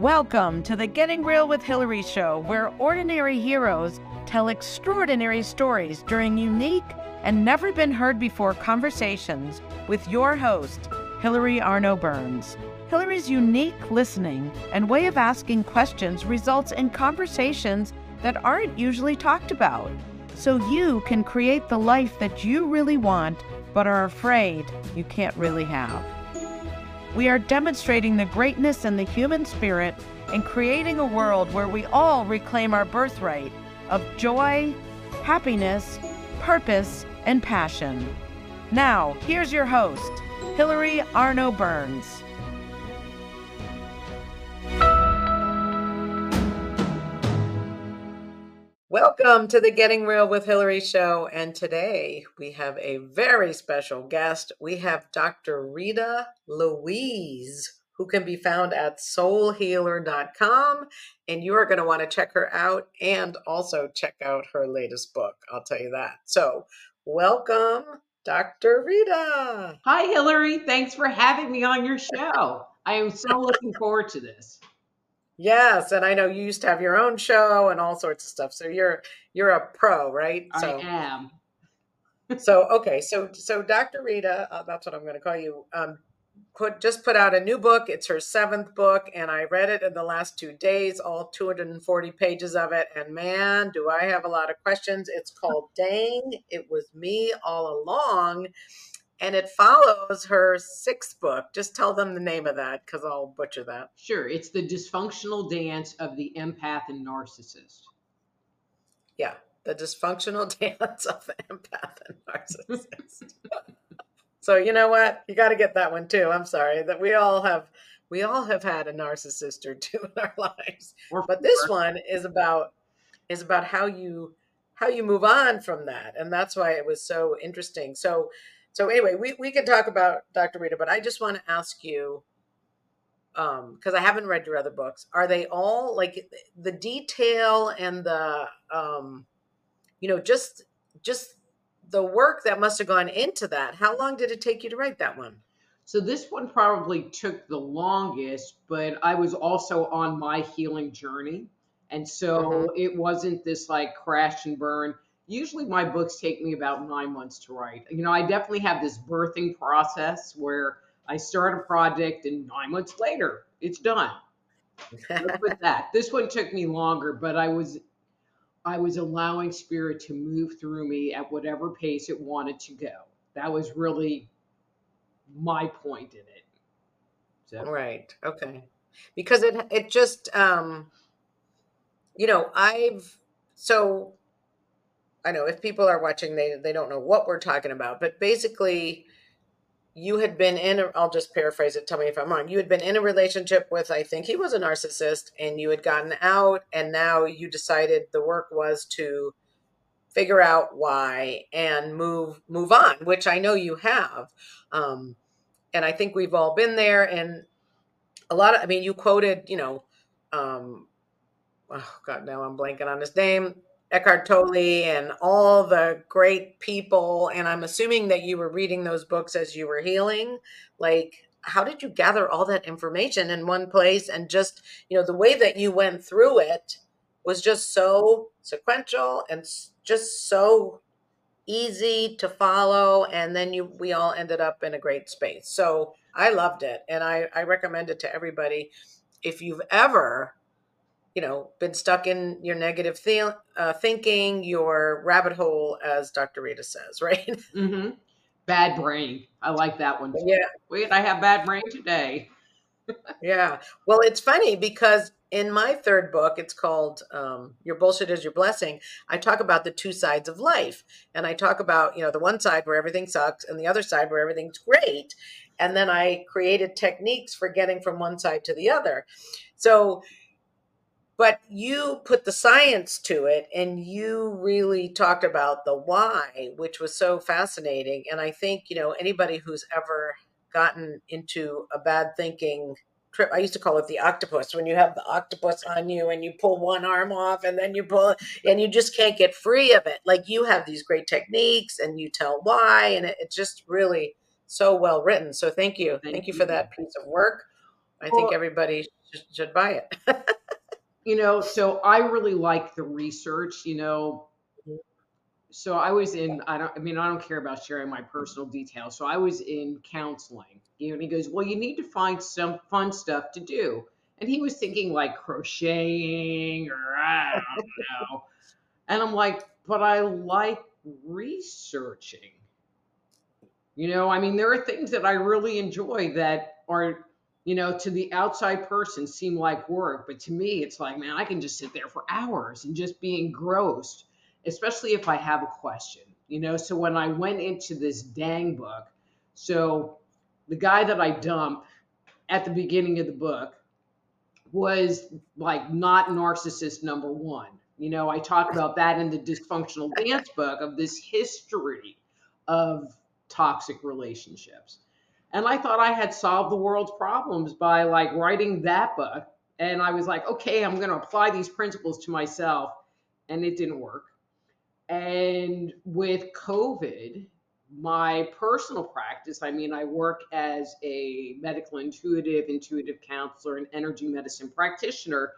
Welcome to the Getting Real with Hillary show, where ordinary heroes tell extraordinary stories during unique and never been heard before conversations with your host, Hillary Arno Burns. Hillary's unique listening and way of asking questions results in conversations that aren't usually talked about, so you can create the life that you really want but are afraid you can't really have. We are demonstrating the greatness in the human spirit and creating a world where we all reclaim our birthright of joy, happiness, purpose, and passion. Now, here's your host, Hillary Arno Burns. Welcome to the Getting Real with Hillary show. And today we have a very special guest. We have Dr. Rita Louise, who can be found at soulhealer.com. And you are going to want to check her out and also check out her latest book. I'll tell you that. So, welcome, Dr. Rita. Hi, Hillary. Thanks for having me on your show. I am so looking forward to this. Yes, and I know you used to have your own show and all sorts of stuff. So you're you're a pro, right? So, I am. so okay, so so Dr. Rita, uh, that's what I'm going to call you. Um, put just put out a new book. It's her seventh book, and I read it in the last two days, all 240 pages of it. And man, do I have a lot of questions. It's called "Dang, It Was Me All Along." And it follows her sixth book. Just tell them the name of that because I'll butcher that. Sure. It's the dysfunctional dance of the empath and narcissist. Yeah, the dysfunctional dance of the empath and narcissist. so you know what? You got to get that one too. I'm sorry that we all have we all have had a narcissist or two in our lives, or but this one is about is about how you how you move on from that, and that's why it was so interesting. So so anyway, we, we can talk about Dr. Rita, but I just want to ask you, um, because I haven't read your other books, are they all like the detail and the um, you know, just just the work that must have gone into that? How long did it take you to write that one? So this one probably took the longest, but I was also on my healing journey. And so mm-hmm. it wasn't this like crash and burn usually my books take me about nine months to write. You know, I definitely have this birthing process where I start a project and nine months later it's done. with that. This one took me longer, but I was I was allowing spirit to move through me at whatever pace it wanted to go. That was really my point in it. So. Right. Okay. Because it it just um you know, I've so I know if people are watching, they they don't know what we're talking about, but basically, you had been in. i will just paraphrase it. Tell me if I'm wrong. You had been in a relationship with, I think he was a narcissist, and you had gotten out, and now you decided the work was to figure out why and move move on, which I know you have. Um, and I think we've all been there. And a lot of, I mean, you quoted, you know, um, oh God, now I'm blanking on his name. Eckhart Tolle and all the great people. And I'm assuming that you were reading those books as you were healing. Like, how did you gather all that information in one place? And just, you know, the way that you went through it was just so sequential and just so easy to follow. And then you, we all ended up in a great space. So I loved it. And I, I recommend it to everybody. If you've ever you know been stuck in your negative th- uh, thinking your rabbit hole as dr rita says right? Mm-hmm. bad brain. I like that one yeah. Wait i have bad brain today. Yeah. Well it's funny because in my third book it's called um, your bullshit is your blessing i talk about the two sides of life. And i talk about you know the one side where everything sucks and the other side where everything's great. And then i created techniques for getting from one side to the other. So but you put the science to it and you really talked about the why which was so fascinating and i think you know anybody who's ever gotten into a bad thinking trip i used to call it the octopus when you have the octopus on you and you pull one arm off and then you pull it and you just can't get free of it. Like you have these great techniques and you tell why and it, it's just really so well written so thank you. Thank, thank you for that piece of work. I well, think everybody should, should buy it. you know, so I really like the research, you know. Mm-hmm. So I was in, I don't, I mean, I don't care about sharing my personal details. So I was in counseling, you know, and he goes, Well, you need to find some fun stuff to do. And he was thinking like crocheting or I don't know. and I'm like, But I like researching. You know, I mean, there are things that I really enjoy that are, you know, to the outside person seem like work, but to me, it's like, man, I can just sit there for hours and just be engrossed, especially if I have a question, you know. So when I went into this dang book, so the guy that I dump at the beginning of the book was like not narcissist number one. You know, I talk about that in the dysfunctional dance book of this history of toxic relationships. And I thought I had solved the world's problems by like writing that book. And I was like, okay, I'm going to apply these principles to myself. And it didn't work. And with COVID, my personal practice, I mean, I work as a medical intuitive, intuitive counselor, and energy medicine practitioner.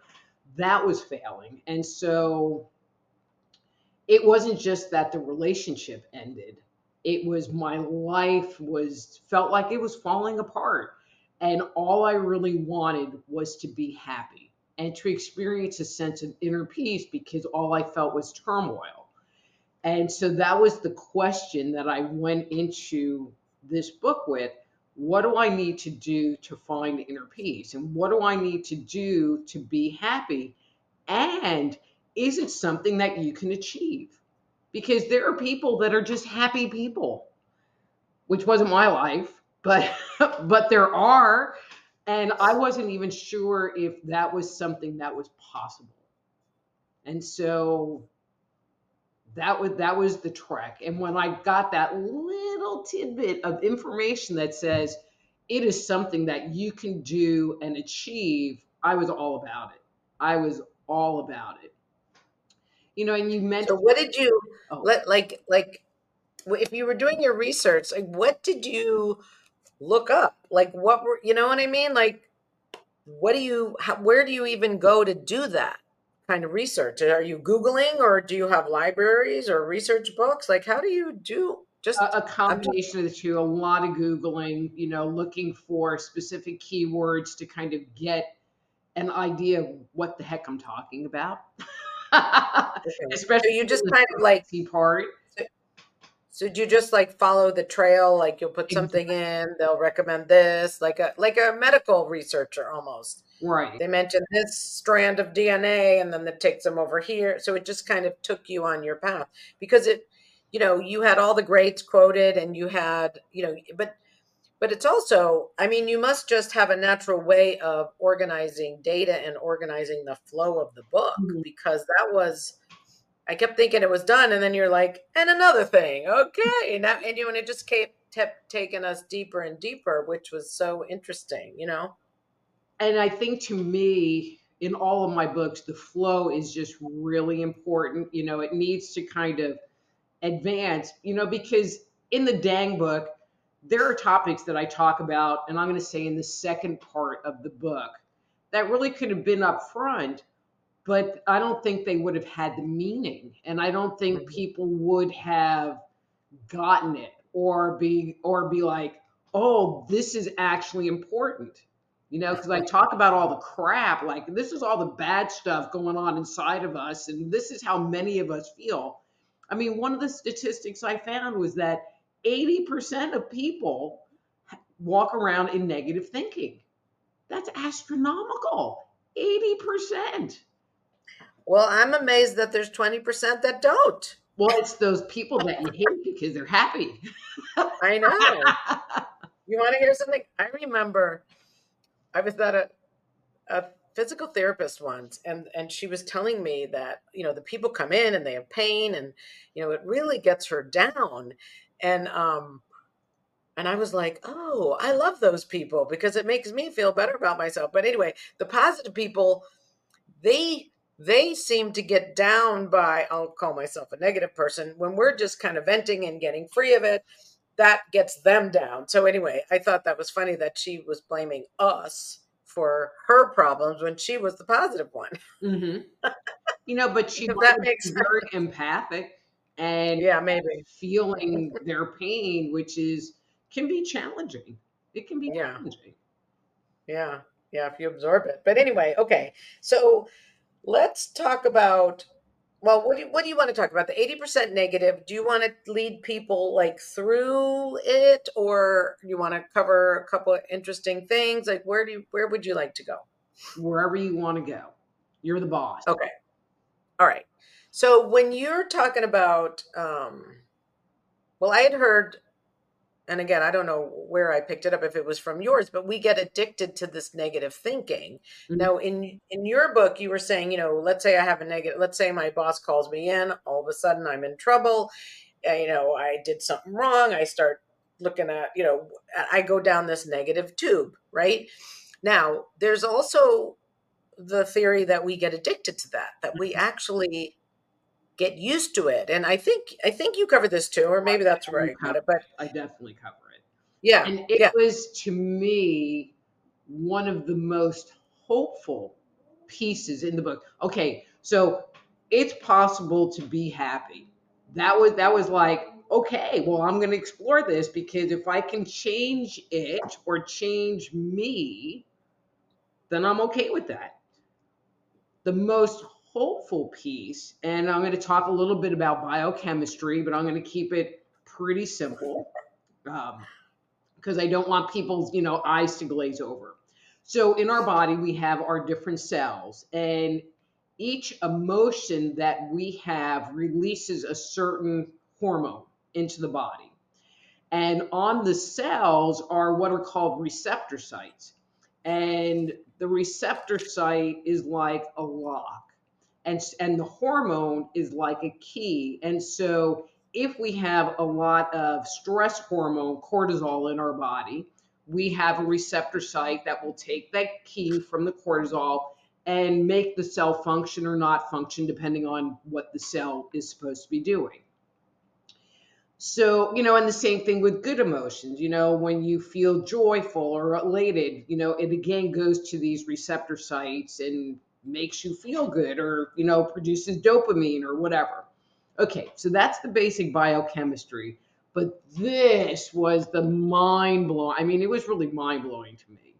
That was failing. And so it wasn't just that the relationship ended, it was my life was felt like it was falling apart. And all i really wanted was to be happy and to experience a sense of inner peace because all i felt was turmoil. And so that was the question that i went into this book with. What do i need to do to find inner peace? And what do i need to do to be happy? And is it something that you can achieve because there are people that are just happy people, which wasn't my life, but but there are, and I wasn't even sure if that was something that was possible. And so that was that was the trek. And when I got that little tidbit of information that says it is something that you can do and achieve, I was all about it. I was all about it you know, and you mentioned. So what did you oh. let like like if you were doing your research, like what did you look up? Like what were you know what I mean? Like what do you how, where do you even go to do that kind of research? Are you googling or do you have libraries or research books? Like how do you do just a, a combination of the two? A lot of googling, you know, looking for specific keywords to kind of get an idea of what the heck I'm talking about. Especially so you just kind of like part. So do you just like follow the trail? Like you'll put something in, they'll recommend this, like a like a medical researcher almost. Right. They mention this strand of DNA, and then that takes them over here. So it just kind of took you on your path because it, you know, you had all the grades quoted, and you had, you know, but but it's also i mean you must just have a natural way of organizing data and organizing the flow of the book mm-hmm. because that was i kept thinking it was done and then you're like and another thing okay now and you and it just kept, kept taking us deeper and deeper which was so interesting you know and i think to me in all of my books the flow is just really important you know it needs to kind of advance you know because in the dang book there are topics that I talk about, and I'm going to say in the second part of the book, that really could have been up front, but I don't think they would have had the meaning. And I don't think mm-hmm. people would have gotten it or be or be like, oh, this is actually important. You know, because I talk about all the crap, like this is all the bad stuff going on inside of us, and this is how many of us feel. I mean, one of the statistics I found was that 80% of people walk around in negative thinking. That's astronomical. 80%. Well, I'm amazed that there's 20% that don't. Well, it's those people that you hate because they're happy. I know. you want to hear something? I remember I was at a, a physical therapist once and and she was telling me that you know the people come in and they have pain and you know it really gets her down and um and I was like, "Oh, I love those people because it makes me feel better about myself." But anyway, the positive people, they they seem to get down by I'll call myself a negative person when we're just kind of venting and getting free of it. That gets them down. So anyway, I thought that was funny that she was blaming us for her problems when she was the positive one. Mm-hmm. you know, but she If might that makes very empathic and Yeah, maybe. feeling their pain, which is can be challenging. It can be Yeah. challenging. Yeah, yeah, if you absorb it. But anyway, okay. So let's talk about well, what do you, what do you want to talk about? The 80% negative. Do you want to lead people like through it or you want to cover a couple of interesting things? Like where do you where would you like to go? Wherever you want to go, you're the boss. Okay. All right. So when you're talking about um well, I had heard and again, I don't know where I picked it up if it was from yours, but we get addicted to this negative thinking. Mhm. Now, in in your book, you were saying, you know, let's say I have a negative. Let's say my boss calls me in. All of a sudden, I'm in trouble. uh, You know, I did something wrong. I start looking at, you know, I go down this negative tube, right? Now, there's also the theory that we get addicted to that, that we actually get used to it. And I think I think you covered this too, or oh, maybe that's where I it. But I definitely cover it. yeah, And it yeah. was to me one of the most hopeful pieces in the book. Okay, so it's possible to be happy. That was that was like, okay, well, I'm going to explore this because if I can change it or change me, then I'm okay with that. The most hopeful piece, and I'm going to talk a little bit about biochemistry, but I'm going to keep it pretty simple. Um, because I don't want people's, you know, eyes to glaze over. So in our body, we have our different cells, and each emotion that we have releases a certain hormone into the body. And on the cells are what are called receptor sites. And the receptor site is like a lock. And, and the hormone is like a key. And so if we have a lot of stress hormone, cortisol, in our body, we have a receptor site that will take that key from the cortisol and make the cell function or not function depending on what the cell is supposed to be doing. So, you know, and the same thing with good emotions, you know, when you feel joyful or elated, you know, it again goes to these receptor sites and makes you feel good or, you know, produces dopamine or whatever. Okay, so that's the basic biochemistry. But this was the mind blowing. I mean, it was really mind blowing to me.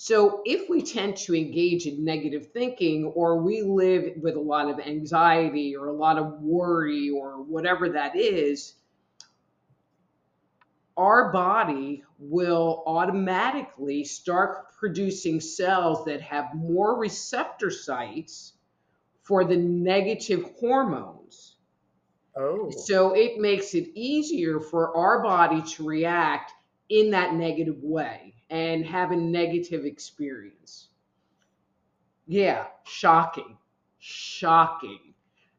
So, if we tend to engage in negative thinking, or we live with a lot of anxiety or a lot of worry or whatever that is, our body will automatically start producing cells that have more receptor sites for the negative hormones. Oh, So it makes it easier for our body to react in that negative way and have a negative experience. Yeah, shocking. Shocking.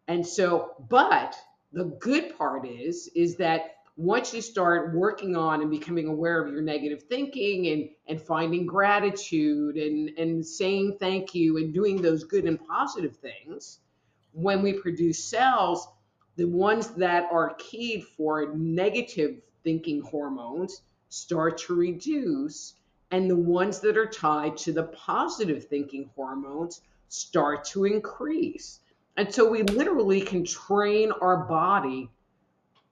And so, but the good part is is that once you start working on and becoming aware of your negative thinking and and finding gratitude and and saying thank you and doing those good and positive things, when we produce cells the ones that are keyed for negative thinking hormones start to reduce, and the ones that are tied to the positive thinking hormones start to increase. And so we literally can train our body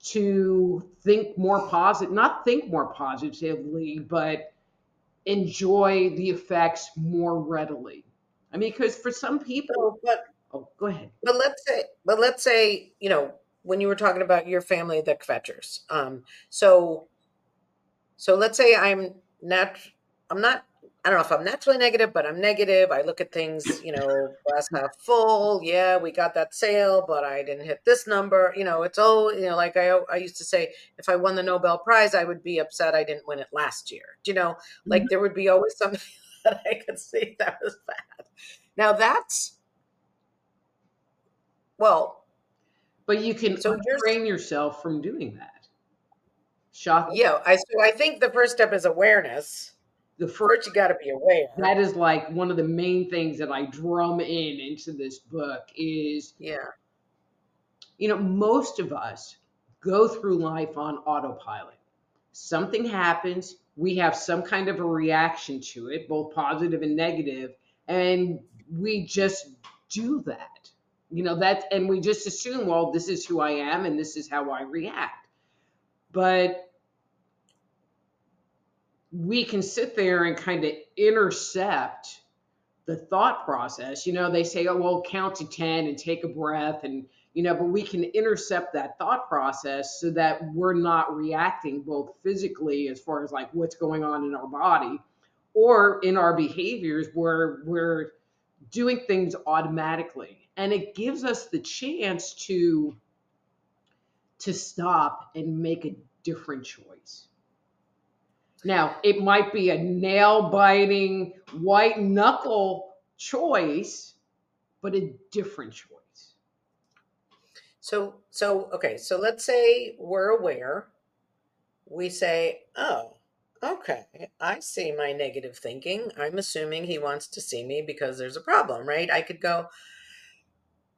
to think more positive, not think more positively, but enjoy the effects more readily. I mean, because for some people, but oh, go ahead. but let's say, but let's say, you know, when you were talking about your family, the Kvetchers. Um, so, so let's say I'm not, I'm not, I don't know if I'm naturally negative, but I'm negative. I look at things, you know, glass half full. Yeah, we got that sale, but I didn't hit this number. You know, it's all, you know, like I, I used to say, if I won the Nobel Prize, I would be upset I didn't win it last year. Do you know, like mm-hmm. there would be always something that I could see that was bad. Now that's, well, But you can So train yourself from doing that. Shocking. Yeah, I so I think the first step is awareness. The first you got to be aware. that is like one of the main things that I drum in into this book is Yeah, you know most of us go through life on autopilot. Something happens, we have some kind of a reaction to it, both positive and negative, and we just do that. You know, that, and we just assume, well, this is who I am and this is how I react. But we can sit there and kind of intercept the thought process. You know, they say, oh, well, count to 10 and take a breath and you know, but we can intercept that thought process so that we're not reacting both physically as far as like what's going on in our body or in our behaviors where we're doing things automatically. And it gives us the chance to to stop and make a different choice. Now, it might be a nail biting, white knuckle choice, but a different choice. So, so, okay, so let's say we're aware. We say, oh, okay, I see my negative thinking. I'm assuming he wants to see me because there's a problem, right? I could go,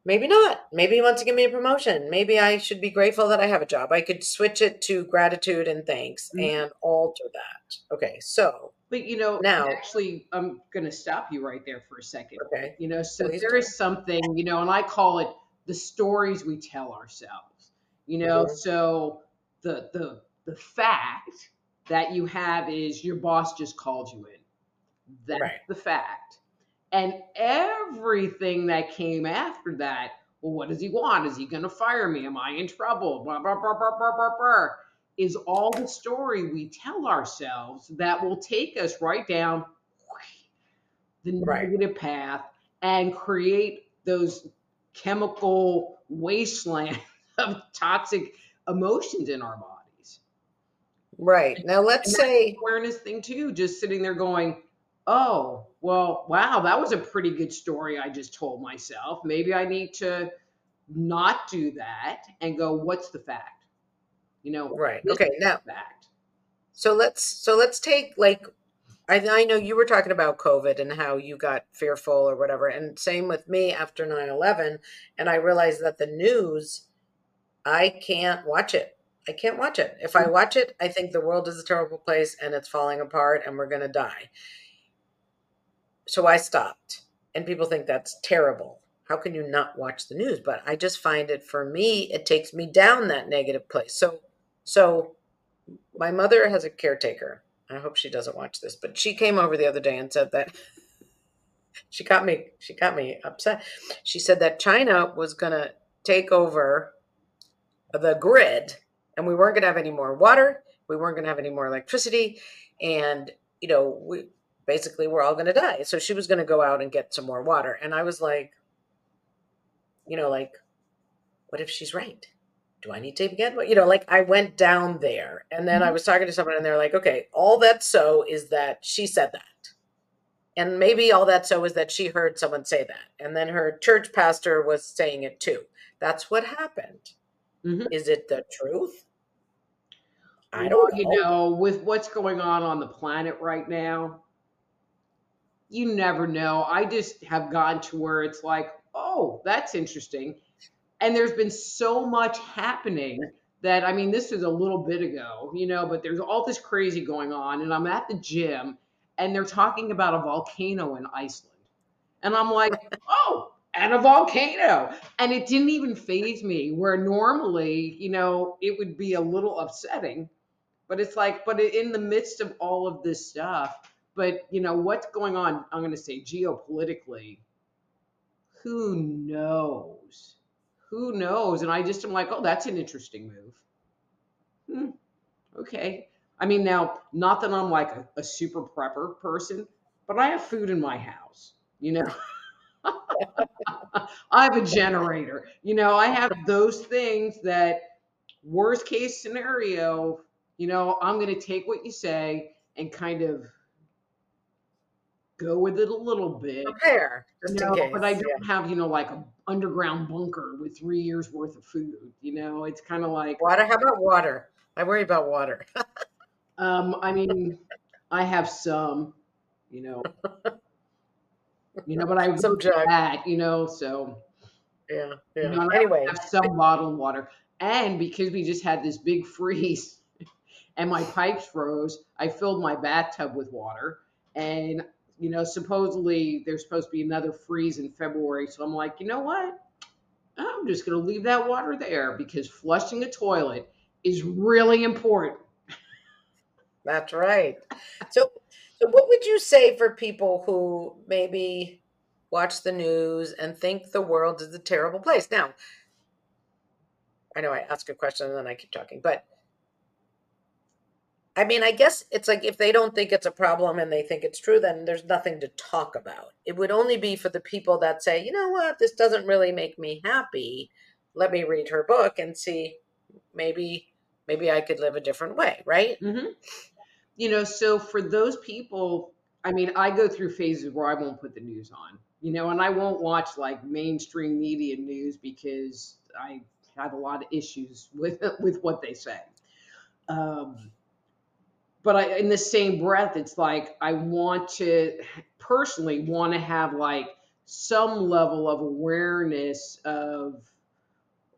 maybe not. Maybe he wants to give me a promotion. Maybe I should be grateful that I have a job. I could switch it to gratitude and thanks mm-hmm. and alter that. Okay, so. But you know, now actually, I'm going to stop you right there for a second. Okay. You know, so Please there do. is something, you know, and I call it the stories we tell ourselves. You know, mm-hmm. so the the the fact that you have is your boss just called you in. That's right. the fact. And everything that came after that, well, what does he want? Is he going to fire me? Am I in trouble? Blah, blah, blah, blah, blah, blah, blah, is all the story we tell ourselves that will take us right down the right. negative path and create those chemical wasteland of toxic emotions in our bodies. Right. Now let's say awareness thing too, just sitting there going, "Oh, well, wow, that was a pretty good story I just told myself. Maybe I need to not do that and go, what's the fact?" You know, right. Okay, now fact. So let's so let's take like I, I know you were talking about COVID and how you got fearful or whatever. And same with me after 9 11. And I realized that the news, I can't watch it. I can't watch it. If I mm. watch it, I think the world is a terrible place and it's falling apart and we're going to die. So I stopped. And people think that's terrible. How can you not watch the news? But I just find it for me, it takes me down that negative place. So, so my mother has a caretaker I hope she doesn't watch this, but she came over the other day and said that she got me she got me upset. She said that China was going to take over the grid and we weren't going to have any more water, we weren't going to have any more electricity and you know, we basically we're all going to die. So she was going to go out and get some more water and I was like you know, like what if she's right? do I need to get what you know? Like I went down there, and then mm-hmm. I was talking to someone, and they're like, "Okay, all that's so is that she said that, and maybe all that so is that she heard someone say that, and then her church pastor was saying it too. That's what happened. Mm-hmm. Is it the truth? I don't know. You know, with what's going on on the planet right now, you never know. I just have gone to where it's like, oh, that's interesting and there's been so much happening that I mean, this was a little bit ago, you know, but there's all this crazy going on, and I'm at the gym, and they're talking about a volcano in Iceland, and I'm like, oh, and a volcano, and it didn't even phase me. Where normally, you know, it would be a little upsetting, but it's like, but in the midst of all of this stuff, but you know, what's going on? I'm going to say geopolitically. Who knows? who knows? And I just am like, oh, that's an interesting move. Hmm, okay. I mean, now, not that I'm like a, a super prepper person, but I have food in my house, you know. I have a generator. You know, I have those things that worst case scenario, you know, I'm going to take what you say and kind of go with it a little bit. Prepare, just you know, in case. But I don't yeah. have, you know, like an underground bunker with three years worth of food. You know, it's kind of like water. How about water? I worry about water. um, I mean, I have some, you know, you know, but I some jug. that, you know, so yeah, yeah. You know, anyway, have some bottled water, and because we just had this big freeze and my pipes froze. I filled my bathtub with water, and you know, supposedly there's supposed to be another freeze in February. So I'm like, you know what? I'm just going to leave that water there because flushing a toilet is really important. That's right. So, so what would you say for people who maybe watch the news and think the world is a terrible place? Now, I know I ask a question and then I keep talking, but I mean, I guess it's like if they don't think it's a problem and they think it's true, then there's nothing to talk about. It would only be for the people that say, you know what, this doesn't really make me happy. Let me read her book and see maybe maybe I could live a different way, right? Mm-hmm. You know, so for those people, I mean, I go through phases where I won't put the news on, you know, and I won't watch like mainstream media news because I have a lot of issues with with what they say. Um, but I, in the same breath, it's like I want to personally want to have like some level of awareness of,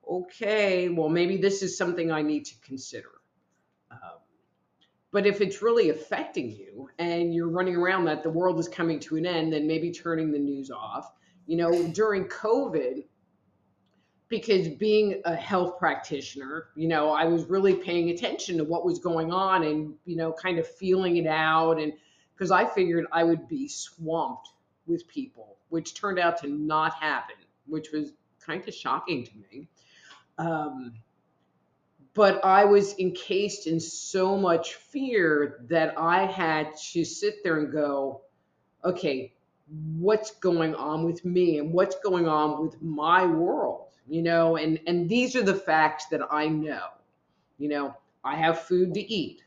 okay, well, maybe this is something I need to consider. Um, but if it's really affecting you and you're running around that the world is coming to an end, then maybe turning the news off. You know, during COVID, because being a health practitioner, you know, I was really paying attention to what was going on and, you know, kind of feeling it out. And because I figured I would be swamped with people, which turned out to not happen, which was kind of shocking to me. Um, but I was encased in so much fear that I had to sit there and go, okay, what's going on with me and what's going on with my world? You know, and and these are the facts that I know. You know, I have food to eat.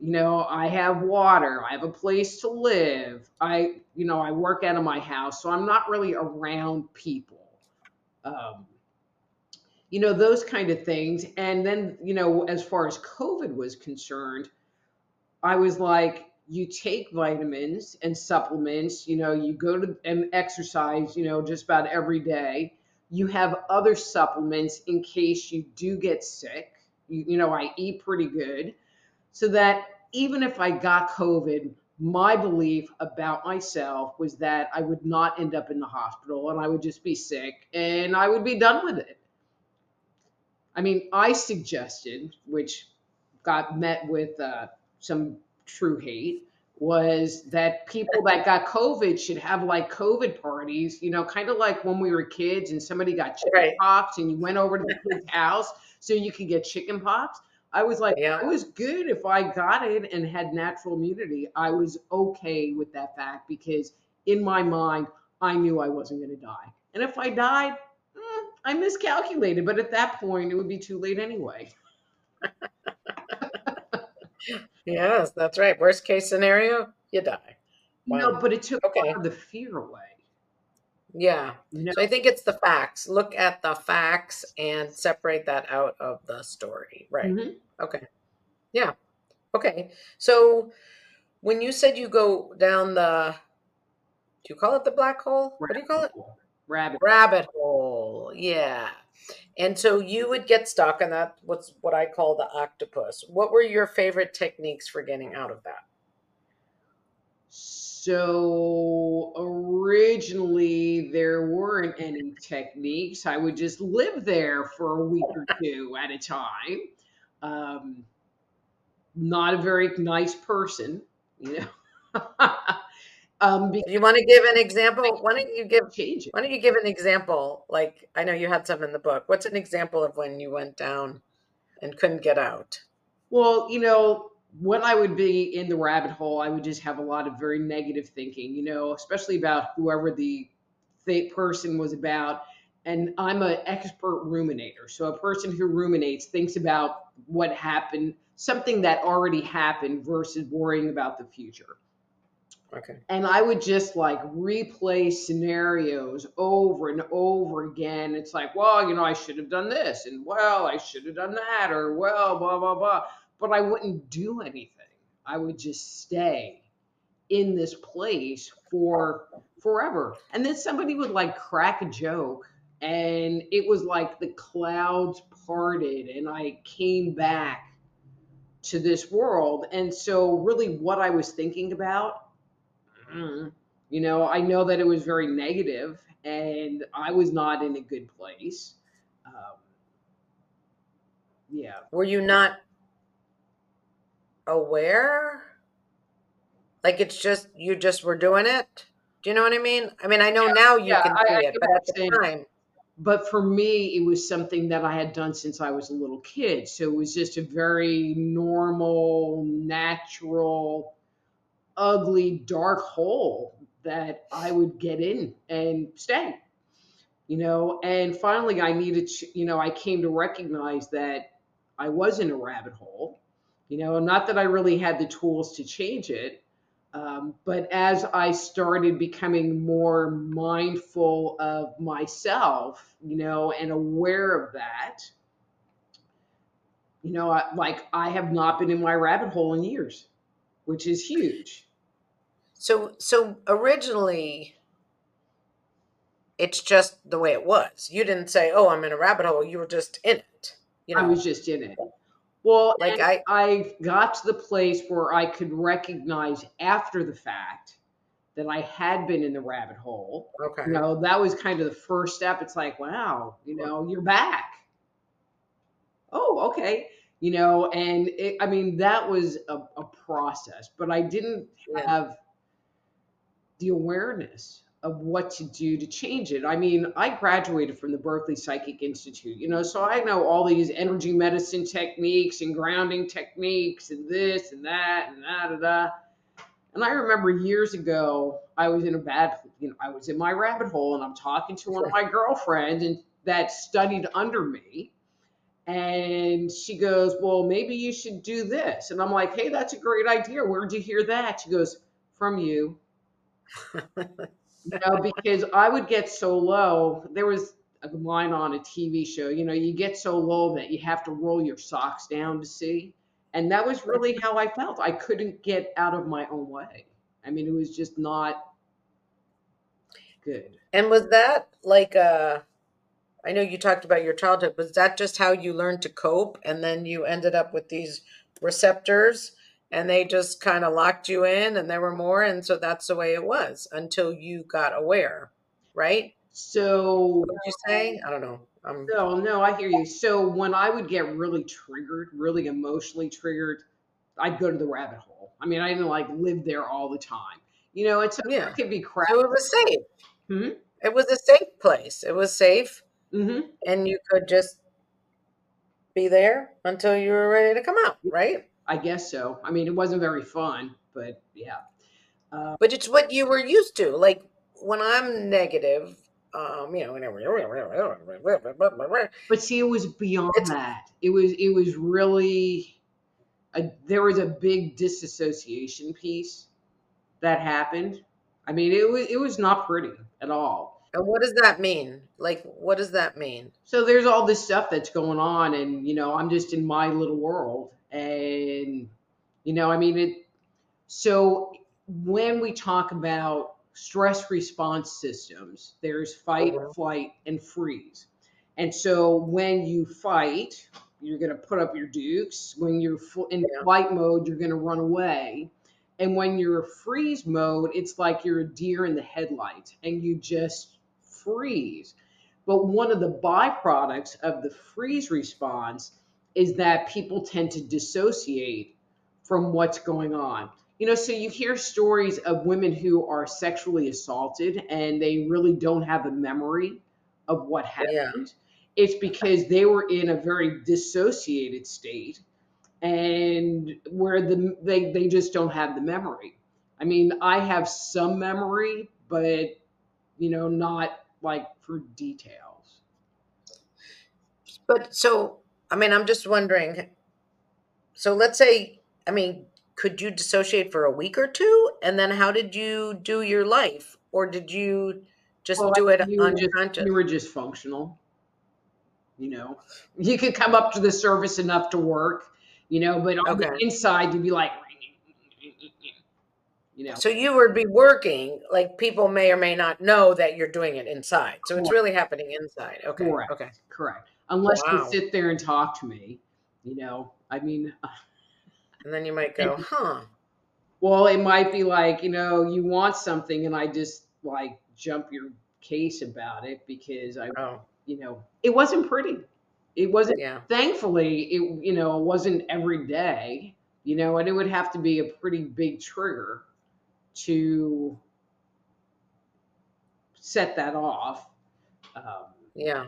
You know, I have water, I have a place to live. I, you know, I work out of my house, so I'm not really around people. Um, you know, those kind of things. And then, you know, as far as COVID was concerned, I was like, you take vitamins and supplements, you know, you go to and exercise, you know, just about every day you have other supplements in case you do get sick. You, you know, I eat pretty good. So that even if I got COVID, my belief about myself was that I would not end up in the hospital and I would just be sick and I would be done with it. I mean, I suggested, which got met with uh, some true hate, was that people that got COVID should have like COVID parties, you know, kind of like when we were kids and somebody got chicken right. pox and you went over to the kid's house so you could get chicken pox. I was like, yeah. it was good if I got it and had natural immunity. I was okay with that fact because in my mind, I knew I wasn't going to die. And if I died, eh, I miscalculated. But at that point, it would be too late anyway. Yes, that's right. Worst case scenario, you die. Wow. No, but it took okay. the fear away. Yeah. So I think it's the facts. Look at the facts and separate that out of the story. Right. Mm-hmm. Okay. Yeah. Okay. So when you said you go down the do you call it the black hole? Rabbit what do you call it? Rabbit. Rabbit hole. Yeah. And so you would get stuck, and that was what I call the octopus. What were your favorite techniques for getting out of that? So originally there weren't any techniques. I would just live there for a week or two at a time. Um, not a very nice person, you know. Um, you want to give an example? Why don't you give change Why don't you give an example? Like I know you had some in the book. What's an example of when you went down and couldn't get out? Well, you know, when I would be in the rabbit hole, I would just have a lot of very negative thinking. You know, especially about whoever the the person was about. And I'm an expert ruminator. So a person who ruminates thinks about what happened, something that already happened versus worrying about the future. Okay. And I would just like replay scenarios over and over again. It's like, well, you know, I should have done this, and well, I should have done that, or well, blah, blah, blah. But I wouldn't do anything. I would just stay in this place for forever. And then somebody would like crack a joke, and it was like the clouds parted, and I came back to this world. And so, really, what I was thinking about, mm, you know, I know that it was very negative and I was not in a good place. Um, yeah. Were you not aware? Like it's just, you just were doing it? Do you know what I mean? I mean, I know Yeah, now you yeah, can I, see I it, get but at the saying. time, But for me, it was something that I had done since I was a little kid. So it was just a very normal, natural, ugly, dark hole that I would get in and stay. You know, and finally I needed to, you know, I came to recognize that I was in a rabbit hole. You know, not that I really had the tools to change it, um, but as I started becoming more mindful of myself, you know, and aware of that, you know, I, like I have not been in my rabbit hole in years, which is huge. so so originally it's just the way it was. You didn't say, "Oh, I'm in a rabbit hole." You were just in it. You know, I was just in it. Well, like I I got to the place where I could recognize after the fact that I had been in the rabbit hole. okay. You know, that was kind of the first step. It's like, wow, you know, you're back. Oh, okay. You know, and it, I mean, that was a, a process, but I didn't have the awareness of what to do to change it. I mean, I graduated from the Berkeley Psychic Institute, you know, so I know all these energy medicine techniques and grounding techniques and this and that and da da da. And I remember years ago, I was in a bad, you know, I was in my rabbit hole and I'm talking to one of my girlfriends and that studied under me. And she goes, Well, maybe you should do this. And I'm like, Hey, that's a great idea. Where'd you hear that? She goes, From you. You know, because I would get so low. There was a line on a TV show, you know, you get so low that you have to roll your socks down to see. And that was really how I felt. I couldn't get out of my own way. I mean, it was just not good. And was that like uh I know you talked about your childhood, was that just how you learned to cope and then you ended up with these receptors and they just kind of locked you in and there were more and so that's the way it was until you got aware, right? So, What you say? I don't know. Um no, no, I hear you. So, when I would get really triggered, really emotionally triggered, I'd go to the rabbit hole. I mean, I didn't like live there all the time. You know, it's yeah. it could be crap. So it was safe. Hmm? It was a safe place. It was safe hmm and you could just be there until you were ready to come out, right? I guess so. I mean, it wasn't very fun, but yeah. Uh, But it's what you were used to. Like when I'm negative, um, you know, but see, it was beyond that. It was it was really a, there was a big disassociation piece that happened. I mean, it was it was not pretty at all. And what does that mean? Like what does that mean? So there's all this stuff that's going on, and you know, I'm just in my little world, and you know, I mean it. So when we talk about stress response systems, there's fight, Mhm. flight, and freeze. And so when you fight, you're going to put up your dukes. When you're in flight mode, you're going to run away. And when you're freeze mode, it's like you're a deer in the headlights and you just freeze. But one of the byproducts of the freeze response is that people tend to dissociate from what's going on. You know, so you hear stories of women who are sexually assaulted and they really don't have a memory of what Yeah. happened. It's because they were in a very dissociated state and where the they, they just don't have the memory. I mean, I have some memory, but you know, not like for details. But so I mean I'm just wondering so let's say I mean could you dissociate for a week or two and then how did you do your life or did you just Well, do it you were just you were just functional. You know, you could come up to the service enough to work, you know, but on Okay. the inside you'd be like, you know, So you would be working, like people may or may not know that you're doing it inside. So it's really happening inside. Okay. Correct. Okay. correct. Unless Wow. you sit there and talk to me, you know, I mean, And then you might go, huh. Well, it might be like, you know, you want something and I just like jump your case about it because I, Oh, you know, it wasn't pretty. It wasn't, yeah. thankfully, it, you know, it wasn't every day, you know, and it would have to be a pretty big trigger to set that off. Um, Yeah.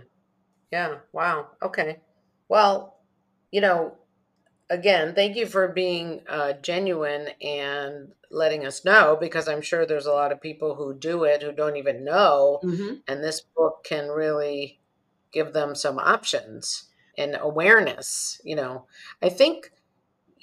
Yeah. Wow. Okay. Well, you know, again, thank you for being uh, genuine and letting us know because I'm sure there's a lot of people who do it who don't even know. mhm. And this book can really give them some options and awareness. You know, I think,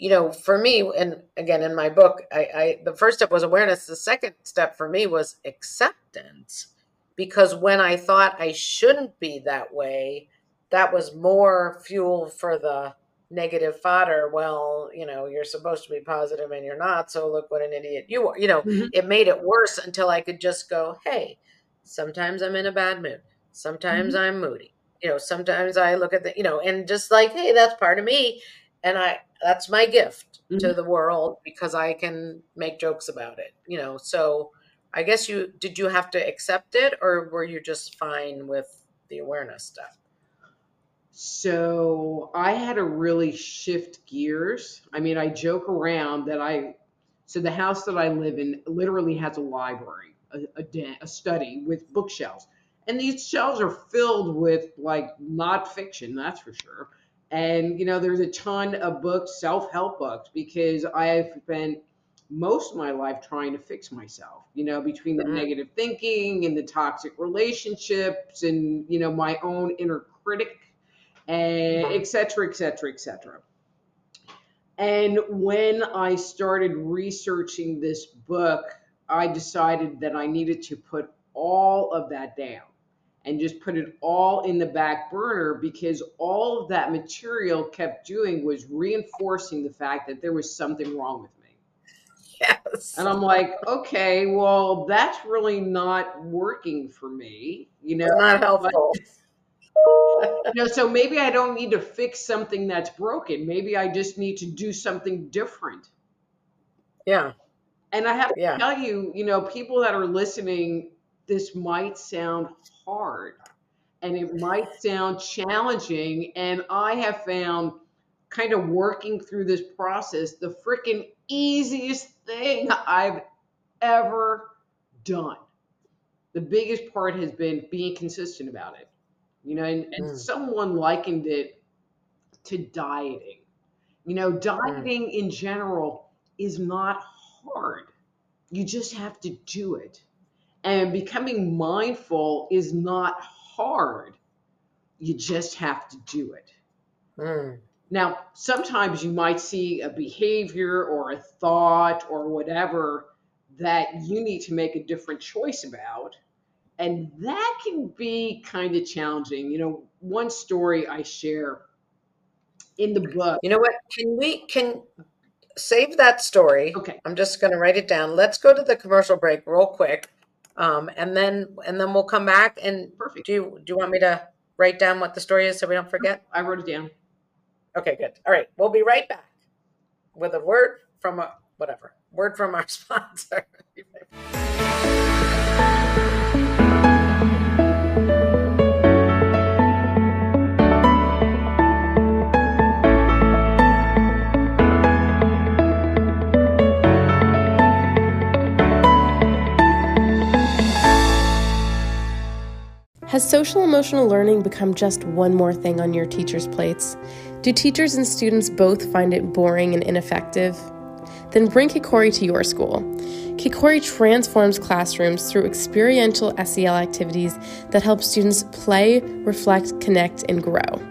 you know, for me, and again, in my book, I, I the first step was awareness. The second step for me was acceptance because when I thought I shouldn't be that way, that was more fuel for the negative fodder. Well, you know, you're supposed to be positive and you're not. So look what an idiot you are. You know, Mhm. it made it worse until I could just go, hey, sometimes I'm in a bad mood. Sometimes I'm moody. You know, sometimes I look at the, you know, and just like, hey, that's part of me. And I, that's my gift to mm-hmm. the world because I can make jokes about it, you know. So I guess you, did you have to accept it or were you just fine with the awareness stuff? So I had to really shift gears. I mean, I joke around that I, so the house that I live in literally has a library, a, a, den, a study with bookshelves. And these shelves are filled with like not fiction, that's for sure. And, you know, there's a ton of books, self help books, because I have spent most of my life trying to fix myself, you know, between the Mhm. negative thinking and the toxic relationships and, you know, my own inner critic and Mhm. et cetera, et cetera, et cetera. And when I started researching this book, I decided that I needed to put all of that down and just put it all in the back burner because all of that material kept doing was reinforcing the fact that there was something wrong with me. Yes. And I'm like, okay, well, that's really not working for me, you know. It's not helpful. You know, so maybe I don't need to fix something that's broken. Maybe I just need to do something different. Yeah. And I have to Yeah. tell you, you know, people that are listening, this might sound hard and it might sound challenging. And I have found kind of working through this process the freaking easiest thing I've ever done. The biggest part has been being consistent about it. You know, and, and Mm. someone likened it to dieting. You know, dieting in general is not hard. You just have to do it. And becoming mindful is not hard. You just have to do it. Mm. Now, sometimes you might see a behavior or a thought or whatever that you need to make a different choice about. And that can be kind of challenging. You know, one story I share in the book. You know what? Can we can save that story? Okay. I'm just going to write it down. Let's go to the commercial break real quick, um, and then and then we'll come back. And Perfect. do you do you want me to write down what the story is so we don't forget? I wrote it down. Okay, good. All right, we'll be right back with a word from a whatever word from our sponsor. Has social emotional learning become just one more thing on your teachers' plates? Do teachers and students both find it boring and ineffective? Then bring Kikori to your school. Kikori transforms classrooms through experiential SEL activities that help students play, reflect, connect, and grow.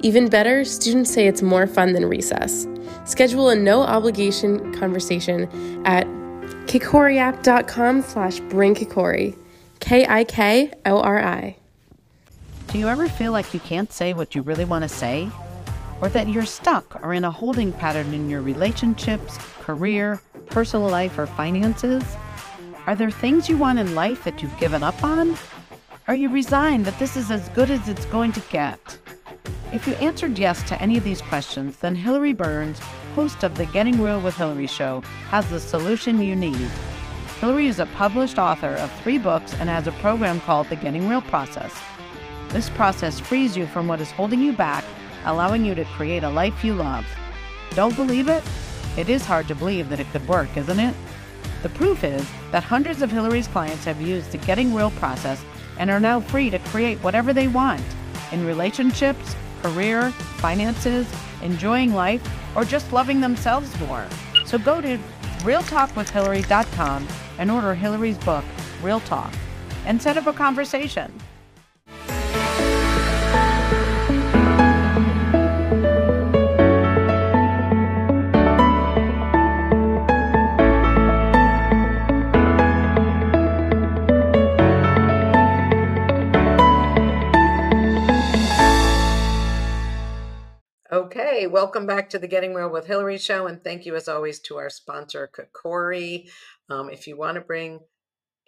Even better, students say it's more fun than recess. Schedule a no obligation conversation at kikoriapp.com slash bring. K I K O R I. Do you ever feel like you can't say what you really want to say? Or that you're stuck or in a holding pattern in your relationships, career, personal life, or finances? Are there things you want in life that you've given up on? Are you resigned that this is as good as it's going to get? If you answered yes to any of these questions, then Hillary Burns, host of the Getting Real with Hillary show, has the solution you need. Hillary is a published author of three books and has a program called the Getting Real Process. This process frees you from what is holding you back, allowing you to create a life you love. Don't believe it? It is hard to believe that it could work, isn't it? The proof is that hundreds of Hillary's clients have used the Getting Real process and are now free to create whatever they want in relationships, career, finances, enjoying life, or just loving themselves more. So go to realtalkwithhillary.com and order Hillary's book, Real Talk, and set up a conversation. Okay, welcome back to the Getting Real with Hillary show, and thank you as always to our sponsor, Kokori. Um, if you want to bring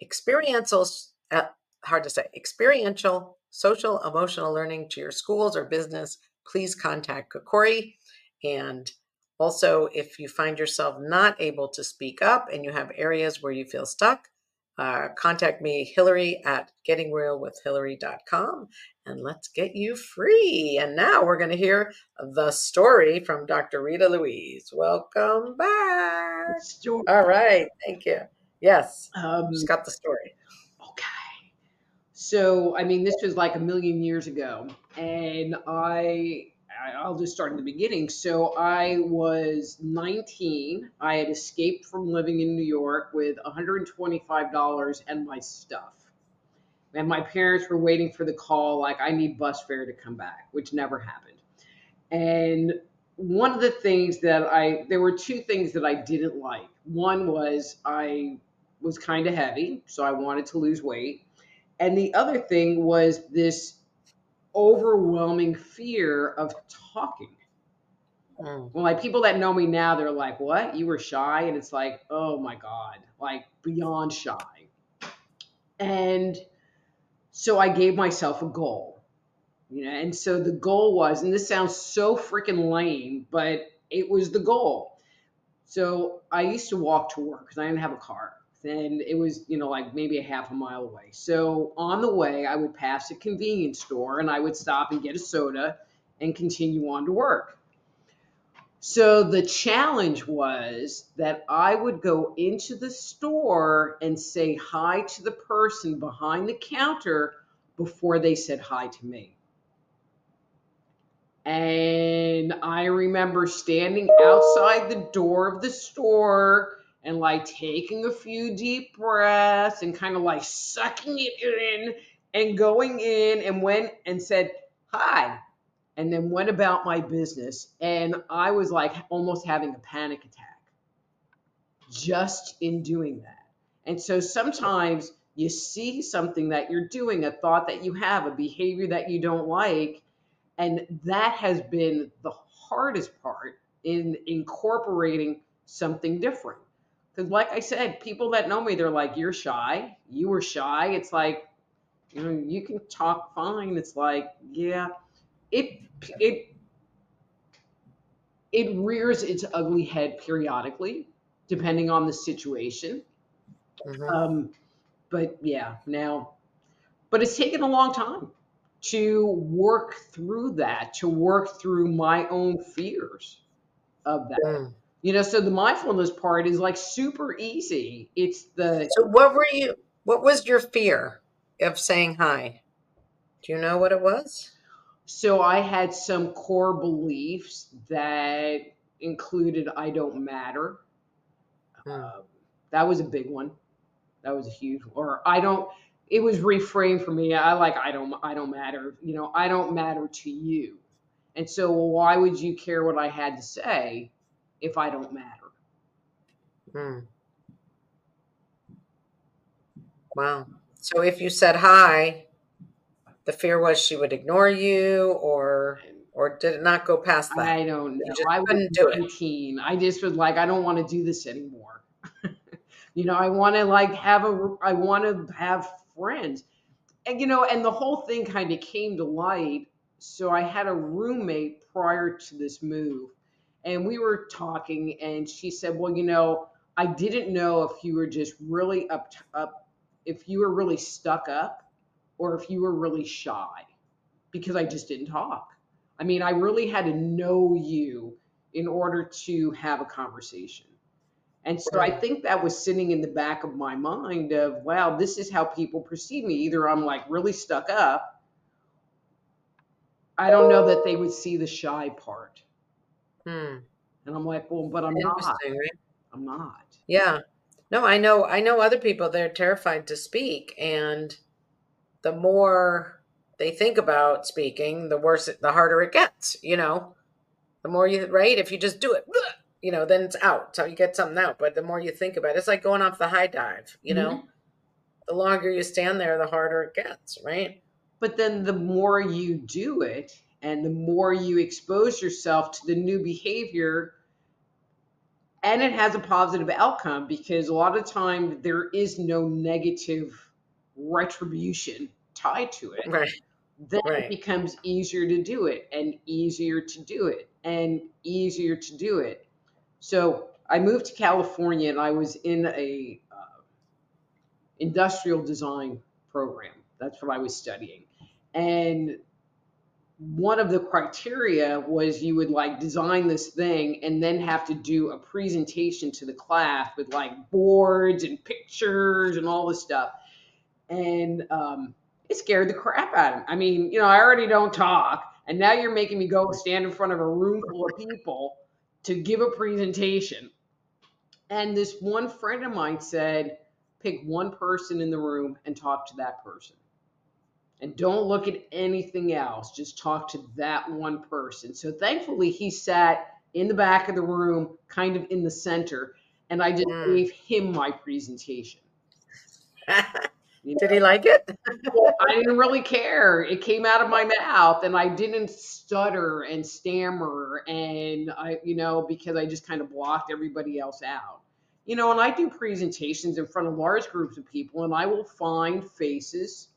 experiential, uh, hard to say, experiential social emotional learning to your schools or business, please contact Kokori. And also, if you find yourself not able to speak up and you have areas where you feel stuck, uh, contact me, Hillary at gettingrealwithhillary.com, and let's get you free. And now we're going to hear the story from Dr. Rita Louise. Welcome back. Story. All right. Thank you. Yes, Um, just got the story. Okay. So, I mean, this was like a million years ago, and I- I'll just start in the beginning. So, I was 19. I had escaped from living in New York with $125 and my stuff. And my parents were waiting for the call, like, I need bus fare to come back, which never happened. And one of the things that I, there were two things that I didn't like. One was I was kind of heavy, so I wanted to lose weight. And the other thing was this overwhelming fear of talking. Mm, Well, like people that know me now, they're like, "What? You were shy?" And it's like, "Oh my god, like beyond shy." And so I gave myself a goal, you know. And so the goal was, and this sounds so freaking lame, but it was the goal. So I used to walk to work because I didn't have a car. And it was, you know, like maybe a half a mile away. So on the way, I would pass a convenience store and I would stop and get a soda and continue on to work. So the challenge was that I would go into the store and say hi to the person behind the counter before they said hi to me. And I remember standing outside the door of the store and like taking a few deep breaths and kind of like sucking it in and going in and went and said hi and then went about my business. And i was like almost having a panic attack just in doing that. And so sometimes you see something that you're doing a thought that you have a behavior that you don't like and that has been the hardest part in incorporating something different because like i said people that know me they're like you're shy. You were shy. It's like you know you can talk fine. It's like yeah. It it it rears its ugly head periodically depending on the situation. Mhm. um but yeah now but it's taken a long time to work through that to work through my own fears of that. Mm. You know so the mindfulness part is like super easy it's the So, what were you? What was your fear of saying hi? Do you know what it was? So I had some core beliefs that included I don't matter. Hmm. Um, that was a big one. That was a huge. Or I don't. It was reframed for me. I like I don't. I don't matter. You know, I don't matter to you. And so, well, why would you care what I had to say if I don't matter? Mm. Wow. So, if you said hi, the fear was she would ignore you, or or did it not go past that? I don't know. I was do it. 19. I just was like, I don't want to do this anymore. you know, I want to like have a, I want to have friends. And, you know, and the whole thing kind of came to light. So I had a roommate prior to this move. And we were talking, and she said, Well, you know, I didn't know if you were just really up, up, if you were really stuck up or if you were really shy because I just didn't talk. I mean, I really had to know you in order to have a conversation. And so I think that was sitting in the back of my mind of, wow, this is how people perceive me. Either I'm like really stuck up. I don't know that they would see the shy part. Hmm. And I'm like, well, but I'm not. Right? I'm not. Yeah. No, I know I know other people they're terrified to speak and the more they think about speaking, the worse it, the harder it gets, you know. The more you right, if you just do it, you know, then it's out. So you get something out. But the more you think about it, it's like going off the high dive, you know. The longer you stand there, the harder it gets, right? But then the more you do it and the more you expose yourself to the new behavior, and it has a positive outcome because a lot of time there is no negative retribution tied to it. Right. Then Right. it becomes easier to do it and easier to do it and easier to do it. So I moved to California and I was in a uh, industrial design program. That's what I was studying. And one of the criteria was you would like design this thing and then have to do a presentation to the class with like boards and pictures and all this stuff. And um, it scared the crap out of me. I mean, you know, I already don't talk, and now you're making me go stand in front of a room full of people to give a presentation. And this one friend of mine said, pick one person in the room and talk to that person. And don't look at anything else, just talk to that one person. So thankfully, he sat in the back of the room, kind of in the center, and I just Mm. gave him my presentation. You Did he like it? well, I didn't really care. It came out of my mouth and I didn't stutter and stammer and I, you know, because I just kind of blocked everybody else out. You know, and I do presentations in front of large groups of people and I will find faces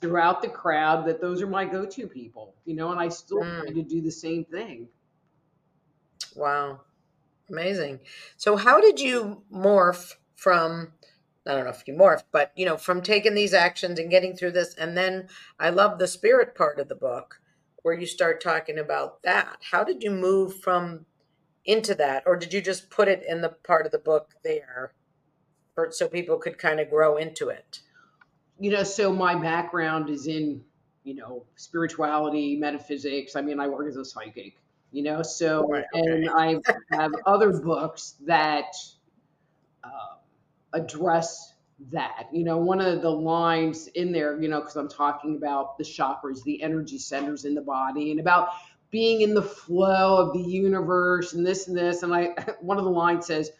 throughout the crowd that those are my go-to people, you know, and I still Mm. try to do the same thing. Wow. Amazing. So how did you morph from I don't know if you morphed, but you know, from taking these actions and getting through this and then I love the spirit part of the book where you start talking about that. How did you move from into that or did you just put it in the part of the book there for so people could kind of grow into it? You know, so my background is in, you know, spirituality, metaphysics. I mean, I work as a psychic, you know, so, Right, and I have other books that uh, address that. You know, one of the lines in there, you know, because I'm talking about the chakras, the energy centers in the body, and about being in the flow of the universe and this and this. And I, one of the lines says,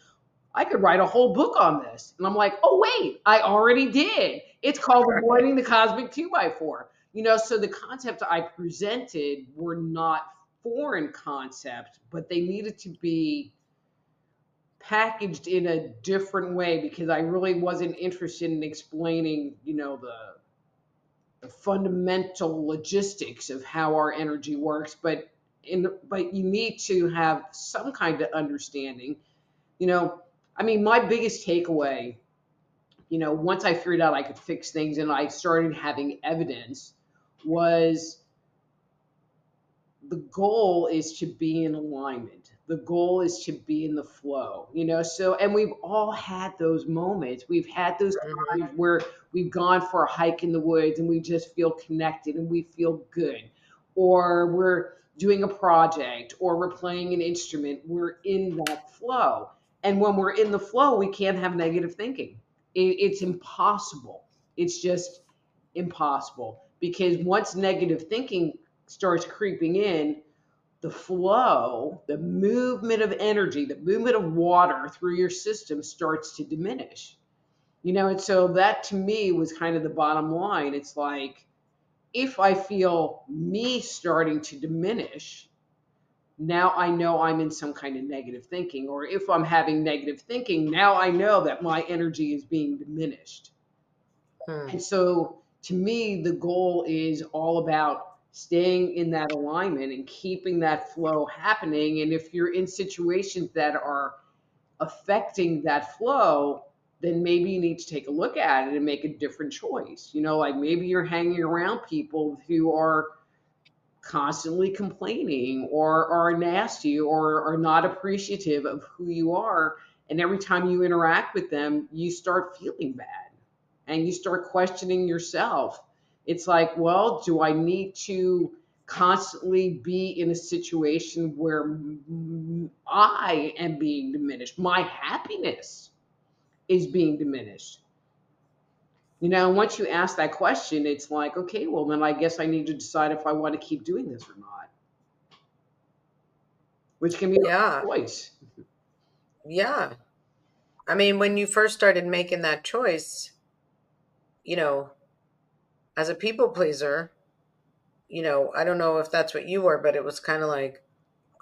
I could write a whole book on this. And I'm like, oh, wait, I already did. It's called Avoiding the Cosmic 2 by 4 You know, so the concepts I presented were not foreign concepts, but they needed to be packaged in a different way because I really wasn't interested in explaining, you know, the the fundamental logistics of how our energy works, but in but you need to have some kind of understanding. You know, I mean, my biggest takeaway, you know, once I figured out I could fix things and I started having evidence, was the goal is to be in alignment. The goal is to be in the flow, you know. So, and we've all had those moments. We've had those times where we've gone for a hike in the woods and we just feel connected and we feel good, or we're doing a project or we're playing an instrument. We're in that flow. And when we're in the flow, we can't have negative thinking. It, it's impossible. It's just impossible because once negative thinking starts creeping in, the flow, the movement of energy, the movement of water through your system starts to diminish. You know, and so that to me was kind of the bottom line. It's like if I feel me starting to diminish, now I know I'm in some kind of negative thinking. Or if I'm having negative thinking, now I know that my energy is being diminished. Hmm. And so to me, the goal is all about staying in that alignment and keeping that flow happening. And if you're in situations that are affecting that flow, then maybe you need to take a look at it and make a different choice. You know, like maybe you're hanging around people who are constantly complaining or are nasty or are not appreciative of who you are. And every time you interact with them, you start feeling bad and you start questioning yourself. It's like, well, do I need to constantly be in a situation where I am being diminished? My happiness is being diminished. You know, once you ask that question, it's like, okay, well, then I guess I need to decide if I want to keep doing this or not. Which can be yeah. a choice. Yeah. I mean, when you first started making that choice, you know, as a people pleaser, you know, I don't know if that's what you were, but it was kind of like,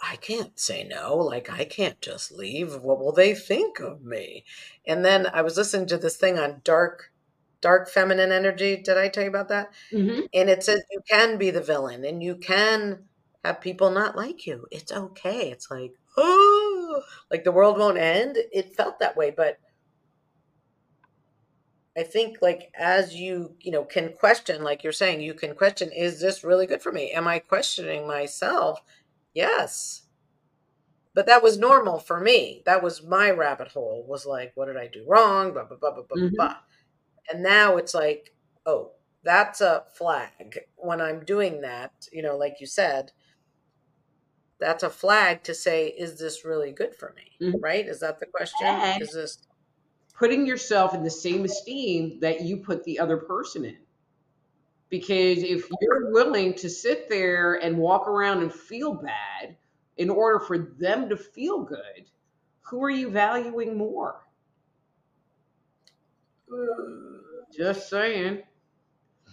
I can't say no. Like, I can't just leave. What will they think of me? And then I was listening to this thing on dark, dark feminine energy. Did I tell you about that? Mm-hmm. And it says you can be the villain and you can have people not like you. It's okay. It's like, oh, like the world won't end. It felt that way. But I think like as you, you know, can question, like you're saying, you can question, is this really good for me? Am I questioning myself? Yes. But that was normal for me. That was my rabbit hole, was like, what did I do wrong? Blah, blah, blah, blah, blah, Mhm. blah. And now it's like, oh, that's a flag. When I'm doing that, you know, like you said, that's a flag to say, is this really good for me? Mhm. Right? Is that the question? And- Is this Putting yourself in the same esteem that you put the other person in. Because if you're willing to sit there and walk around and feel bad in order for them to feel good, who are you valuing more? Just saying.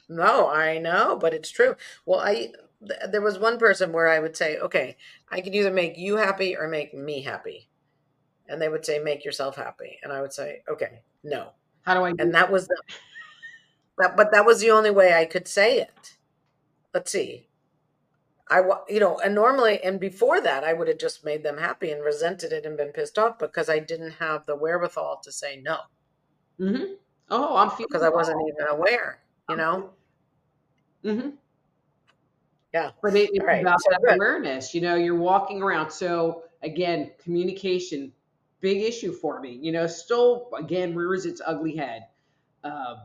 No, I know, but it's true. Well, I th- there was one person where I would say, okay, I could either make you happy or make me happy. And they would say, make yourself happy. And I would say, okay, no. How do I do And that was the, that, but that was the only way I could say it. Let's see. I, you know, and normally, and before that, I would have just made them happy and resented it and been pissed off because I didn't have the wherewithal to say no Mm-hmm. Oh, I'm feeling because I wasn't even aware, you know? Mm-hmm. Yeah. But it, it's right, about so that good. awareness. You know, you're walking around. So again, communication, big issue for me. You know, still again rears its ugly head. Um,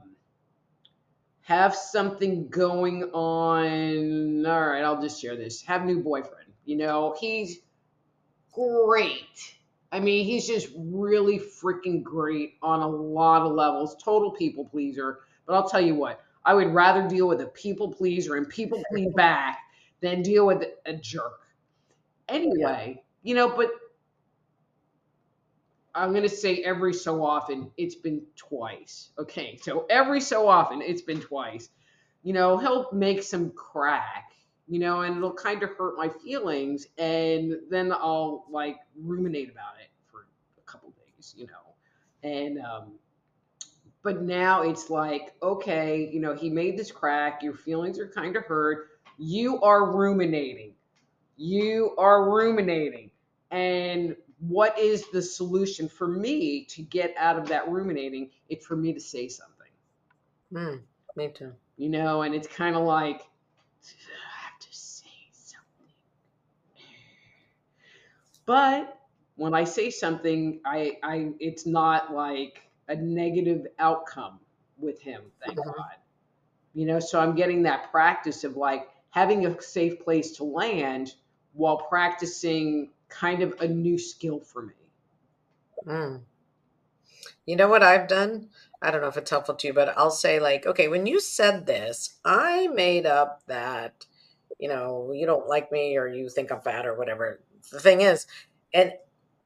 have something going on. All right, I'll just share this. Have new boyfriend. You know, he's great. I mean, he's just really freaking great on a lot of levels. Total people pleaser. But I'll tell you what, I would rather deal with a people pleaser and people please back than deal with a jerk. Anyway, you know, but I'm going to say every so often, it's been twice. Okay, so every so often, it's been twice. You know, he'll make some crack, you know, and it'll kind of hurt my feelings. And then I'll like ruminate about it for a couple days, you know. And, um, but now it's like, okay, you know, he made this crack, your feelings are kind of hurt. You are ruminating. You are ruminating. And what is the solution for me to get out of that ruminating? It's for me to say something, Mm, me too. you know, and it's kind of like, I have to say something. But when I say something, I, I, it's not like a negative outcome with him, thank Mhm. God. You know, so I'm getting that practice of like having a safe place to land while practicing kind of a new skill for me. Mm. You know what I've done? I don't know if it's helpful to you, but I'll say like, okay, when you said this, I made up that, you know, you don't like me or you think I'm fat or whatever the thing is, and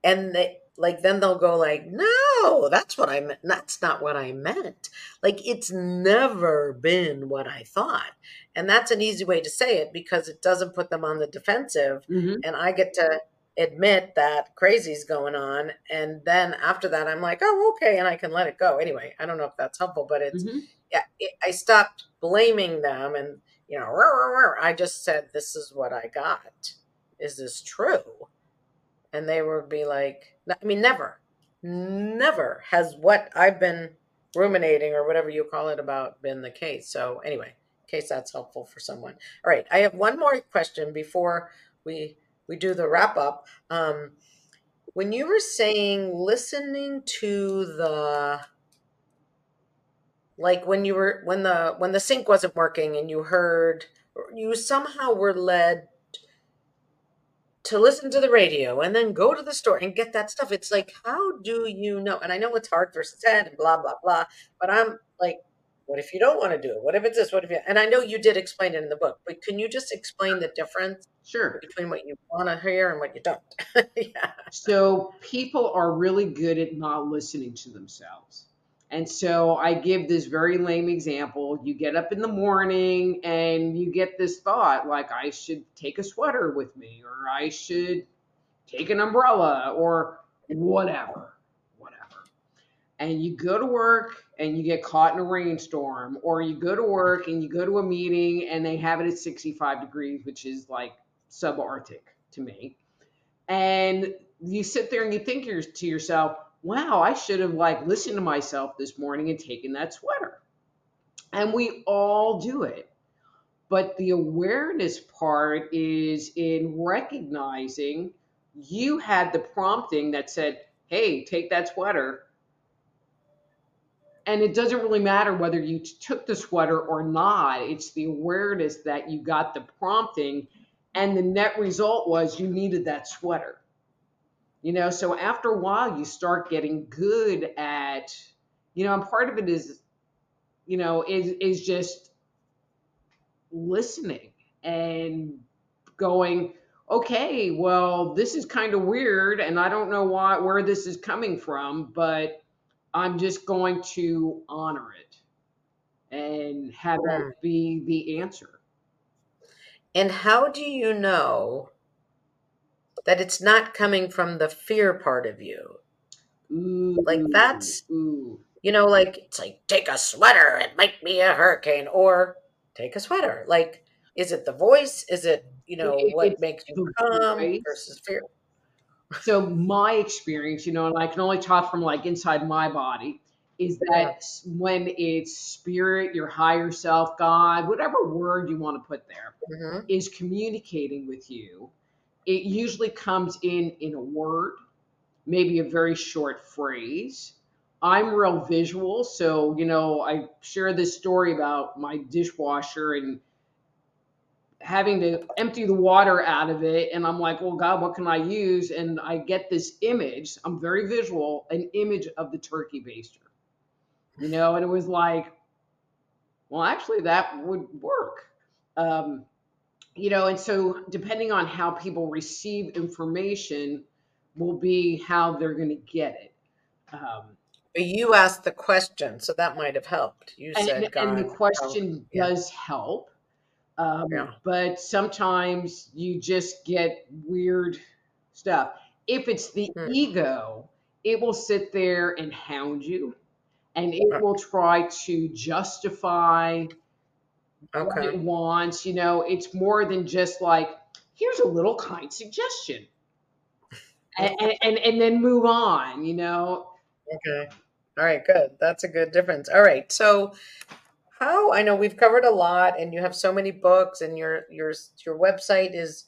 and they like then they'll go like, no, that's what I meant. That's not what I meant. Like it's never been what I thought, and that's an easy way to say it because it doesn't put them on the defensive Mm-hmm. and I get to admit that crazy's going on. And then after that, I'm like, oh, okay, and I can let it go. Anyway, I don't know if that's helpful, but it's Mm-hmm. I stopped blaming them and you know I just said this is what I got. Is this true? And they would be like, I mean, never, never has what I've been ruminating or whatever you call it about been the case. So anyway, in case that's helpful for someone. All right, I have one more question before we we do the wrap up. Um, when you were saying listening to the like when you were when the when the sink wasn't working and you heard you somehow were led to listen to the radio and then go to the store and get that stuff. It's like how do you know? And i know it's hard versus said and blah blah blah but i'm like what if you don't want to do it? What if it's this? What if you and i know you did explain it in the book but can you just explain the difference sure. between what you want to hear and what you don't? Yeah. So people are really good at not listening to themselves and so I give this very lame example. You get up in the morning and you get this thought like, I should take a sweater with me, or I should take an umbrella, or whatever, whatever. And you go to work and you get caught in a rainstorm, or you go to work and you go to a meeting and they have it at 65 degrees, which is like subarctic to me. And you sit there and you think to yourself, wow, I should have like listened to myself this morning and taken that sweater. And we all do it. But the awareness part is in recognizing you had the prompting that said, hey, take that sweater. And it doesn't really matter whether you took the sweater or not. It's the awareness that you got the prompting, and the net result was you needed that sweater. You know, so after a while, you start getting good at, you know, and part of it is, you know, is is just listening and going, okay, well, this is kind of weird, and I don't know why where this is coming from, but I'm just going to honor it and have it hmm. be the answer. And how do you know that it's not coming from the fear part of you. Ooh, like that's ooh. you know, like it's like take a sweater, it might be a hurricane, or take a sweater. Like, is it the voice? Is it you know it, what makes you calm versus fear? So my experience, you know, and I can only talk from like inside my body, is that yeah. when it's spirit, your higher self, God, whatever word you want to put there, mm-hmm. is communicating with you it usually comes in in a word, maybe a very short phrase. I'm real visual, so you know, I share this story about my dishwasher and having to empty the water out of it and I'm like, "Well, God, what can I use?" and I get this image. I'm very visual, an image of the turkey baster. You know, and it was like, well, actually that would work. Um, you know, and so depending on how people receive information will be how they're going to get it. Um, you asked the question, so that might have helped. You and, said, God, and the question does help. Um, yeah. But sometimes you just get weird stuff. If it's the hmm. ego, it will sit there and hound you and it will try to justify okay. what it wants. You know, it's more than just like, here's a little kind suggestion. and, and, and then move on, you know. Okay. All right, good. That's a good difference. All right. So how I know we've covered a lot and you have so many books and your your your website is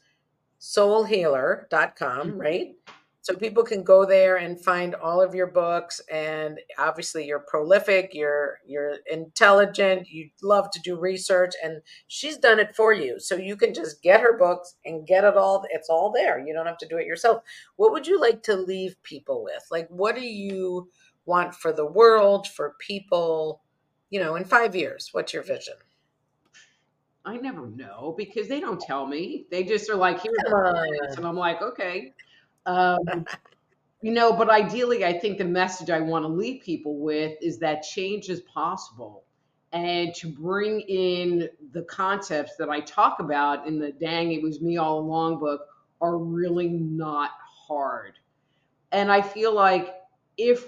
soulhealer.com, mm-hmm. right? So people can go there and find all of your books and obviously you're prolific, you're you're intelligent, you love to do research and she's done it for you. So you can just get her books and get it all it's all there. You don't have to do it yourself. What would you like to leave people with? Like what do you want for the world, for people, you know, in 5 years? What's your vision? I never know because they don't tell me. They just are like, here's the and I'm like, okay. Um, you know, but ideally, I think the message I want to leave people with is that change is possible. And to bring in the concepts that I talk about in the Dang It Was Me All Along book are really not hard. And I feel like if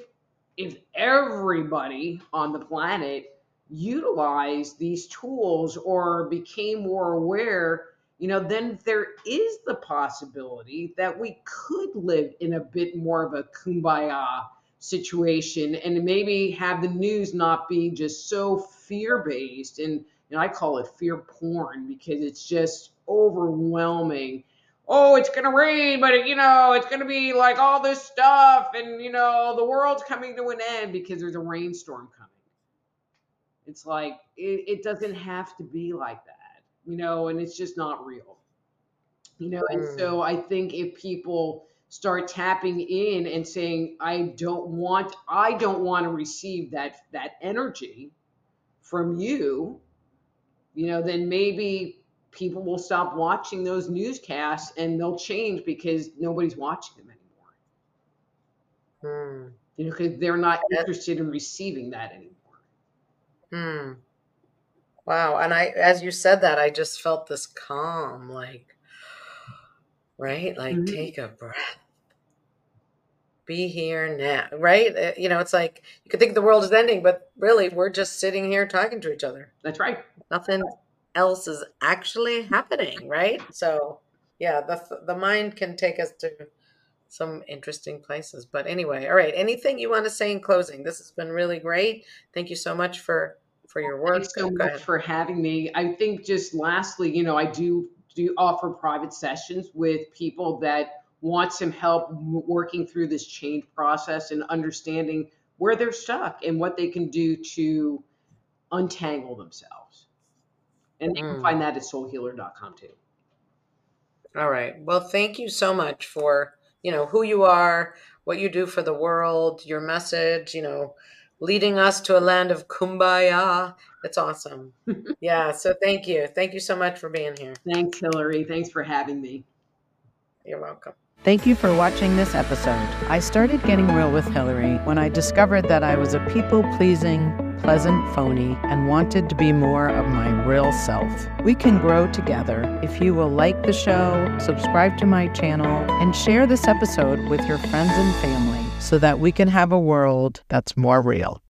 if everybody on the planet utilized these tools or became more aware, you know, then there is the possibility that we could live in a bit more of a kumbaya situation and maybe have the news not be just so fear based and, and I call it fear porn because it's just overwhelming oh, it's going to rain, but you know, it's going to be like all this stuff, and you know, the world's coming to an end because there's a rainstorm coming. It's like it, it doesn't have to be like that, you know, and it's just not real, you know. And mm. so I think if people start tapping in and saying, I don't want, I don't want to receive that that energy from you, you know, then maybe people will stop watching those newscasts and they'll change because nobody's watching them anymore. Hmm. You know, because they're not interested in receiving that anymore. Hmm. Wow. And I, as you said that, I just felt this calm, like, right? Like, mm-hmm. take a breath. Be here now, right? Uh, you know, it's like you could think the world is ending, but really, we're just sitting here talking to each other. That's right. Nothing else is actually happening, right? So, yeah, the the mind can take us to some interesting places. But anyway, all right. Anything you want to say in closing? This has been really great. Thank you so much for for your work. Thanks so much for having me. I think just lastly, you know, I do do offer private sessions with people that want some help working through this change process and understanding where they're stuck and what they can do to untangle themselves. And you mm. can find that at soulhealer.com too. All right. Well, thank you so much for, you know, who you are, what you do for the world, your message, you know, leading us to a land of kumbaya. It's awesome. yeah. So thank you. Thank you so much for being here. Thanks, Hillary. Thanks for having me. You're welcome. Thank you for watching this episode. I started getting real with Hillary when I discovered that I was a people pleasing, pleasant phony and wanted to be more of my real self. We can grow together if you will like the show, subscribe to my channel, and share this episode with your friends and family so that we can have a world that's more real.